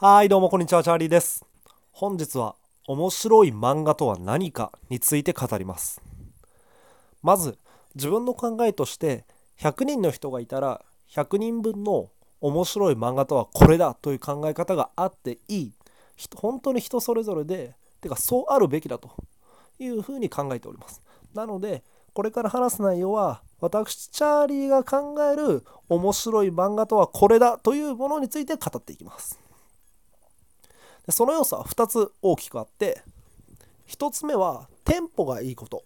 はい、どうもこんにちは、チャーリーです。本日は面白い漫画とは何かについて語ります。まず、自分の考えとして、100人の人がいたら、100人分の面白い漫画とはこれだという考え方があっていい。本当に人それぞれで、てかそうあるべきだというふうに考えております。なので、これから話す内容は、私、チャーリーが考える面白い漫画とはこれだというものについて語っていきます。その要素は2つ大きくあって1つ目はテンポがいいこと。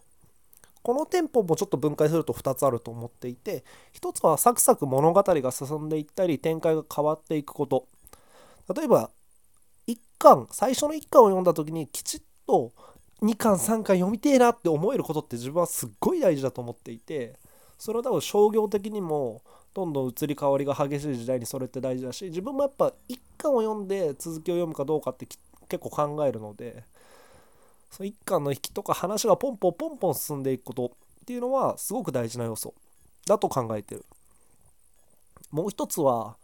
このテンポもちょっと分解すると2つあると思っていて1つはサクサク物語が進んでいったり展開が変わっていくこと。例えば1巻最初の1巻を読んだ時にきちっと2巻3巻読みてえなって思えることって自分はすっごい大事だと思っていてそれは多分商業的にもどんどん移り変わりが激しい時代にそれって大事だし自分もやっぱ一巻を読んで続きを読むかどうかって結構考えるのでその一巻の引きとか話がポンポンポンポン進んでいくことっていうのはすごく大事な要素だと考えてるもう一つは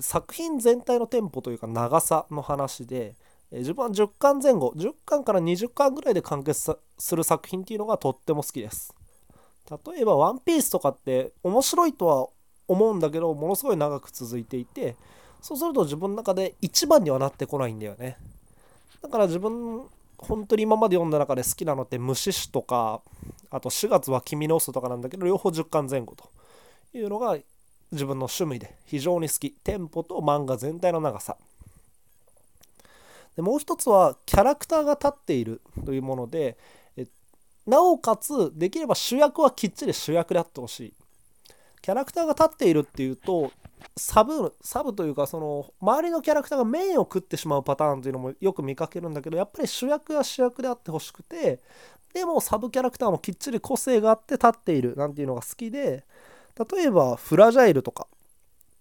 作品全体のテンポというか長さの話で自分は10巻前後10巻から20巻ぐらいで完結する作品っていうのがとっても好きです例えば「ワンピースとかって面白いとは思うんだけどものすごい長く続いていてそうすると自分の中で一番にはなってこないんだよね。だから自分本当に今まで読んだ中で好きなのって虫師とかあと4月は君の嘘とかなんだけど両方10巻前後というのが自分の趣味で非常に好き。テンポと漫画全体の長さ。でもう一つはキャラクターが立っているというものでなおかつできれば主役はきっちり主役であってほしい。キャラクターが立っているっていうとサブサブというかその周りのキャラクターがメインを食ってしまうパターンというのもよく見かけるんだけどやっぱり主役は主役であってほしくてでもサブキャラクターもきっちり個性があって立っているなんていうのが好きで例えばフラジャイルとか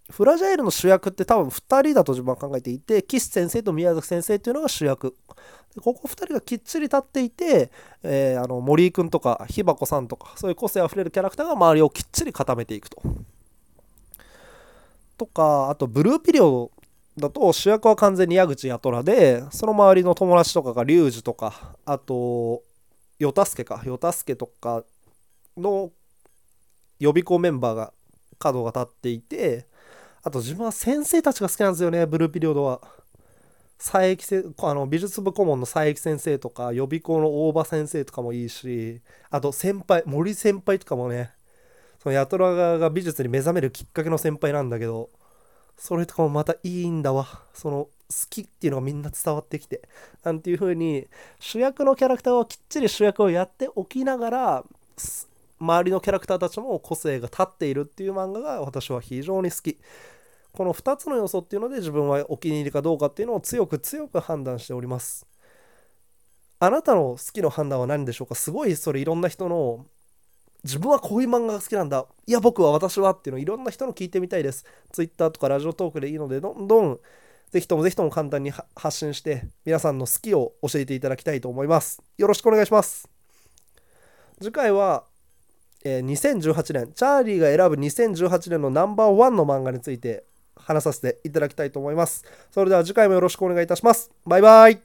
フラジャイルの主役って多分2人だと自分は考えていて岸先生と宮崎先生っていうのが主役ここ2人がきっちり立っていて、えー、あの森井君とかひばこさんとかそういう個性あふれるキャラクターが周りをきっちり固めていくと。とかあとブルーピリオドだと主役は完全に矢口八虎でその周りの友達とかが龍二とかあと与助か与助とかの予備校メンバーが角が立っていてあと自分は先生たちが好きなんですよねブルーピリオドは。佐伯あの美術部顧問の佐伯先生とか予備校の大場先生とかもいいしあと先輩森先輩とかもねその八虎側が美術に目覚めるきっかけの先輩なんだけどそれとかもまたいいんだわ。その好きっていうのがみんな伝わってきてなんていう風に主役のキャラクターはきっちり主役をやっておきながら周りのキャラクターたちも個性が立っているっていう漫画が私は非常に好き。この2つの要素っていうので自分はお気に入りかどうかっていうのを強く強く判断しております。あなたの好きの判断は何でしょうか？すごいそれいろんな人の自分はこういう漫画が好きなんだいや僕は私はっていうのをいろんな人の聞いてみたいです Twitter とかラジオトークでいいのでどんどんぜひともぜひとも簡単に発信して皆さんの好きを教えていただきたいと思いますよろしくお願いします次回はえー、2018年チャーリーが選ぶ2018年のナンバーワンの漫画について話させていただきたいと思います。それでは次回もよろしくお願いいたします。バイバイ。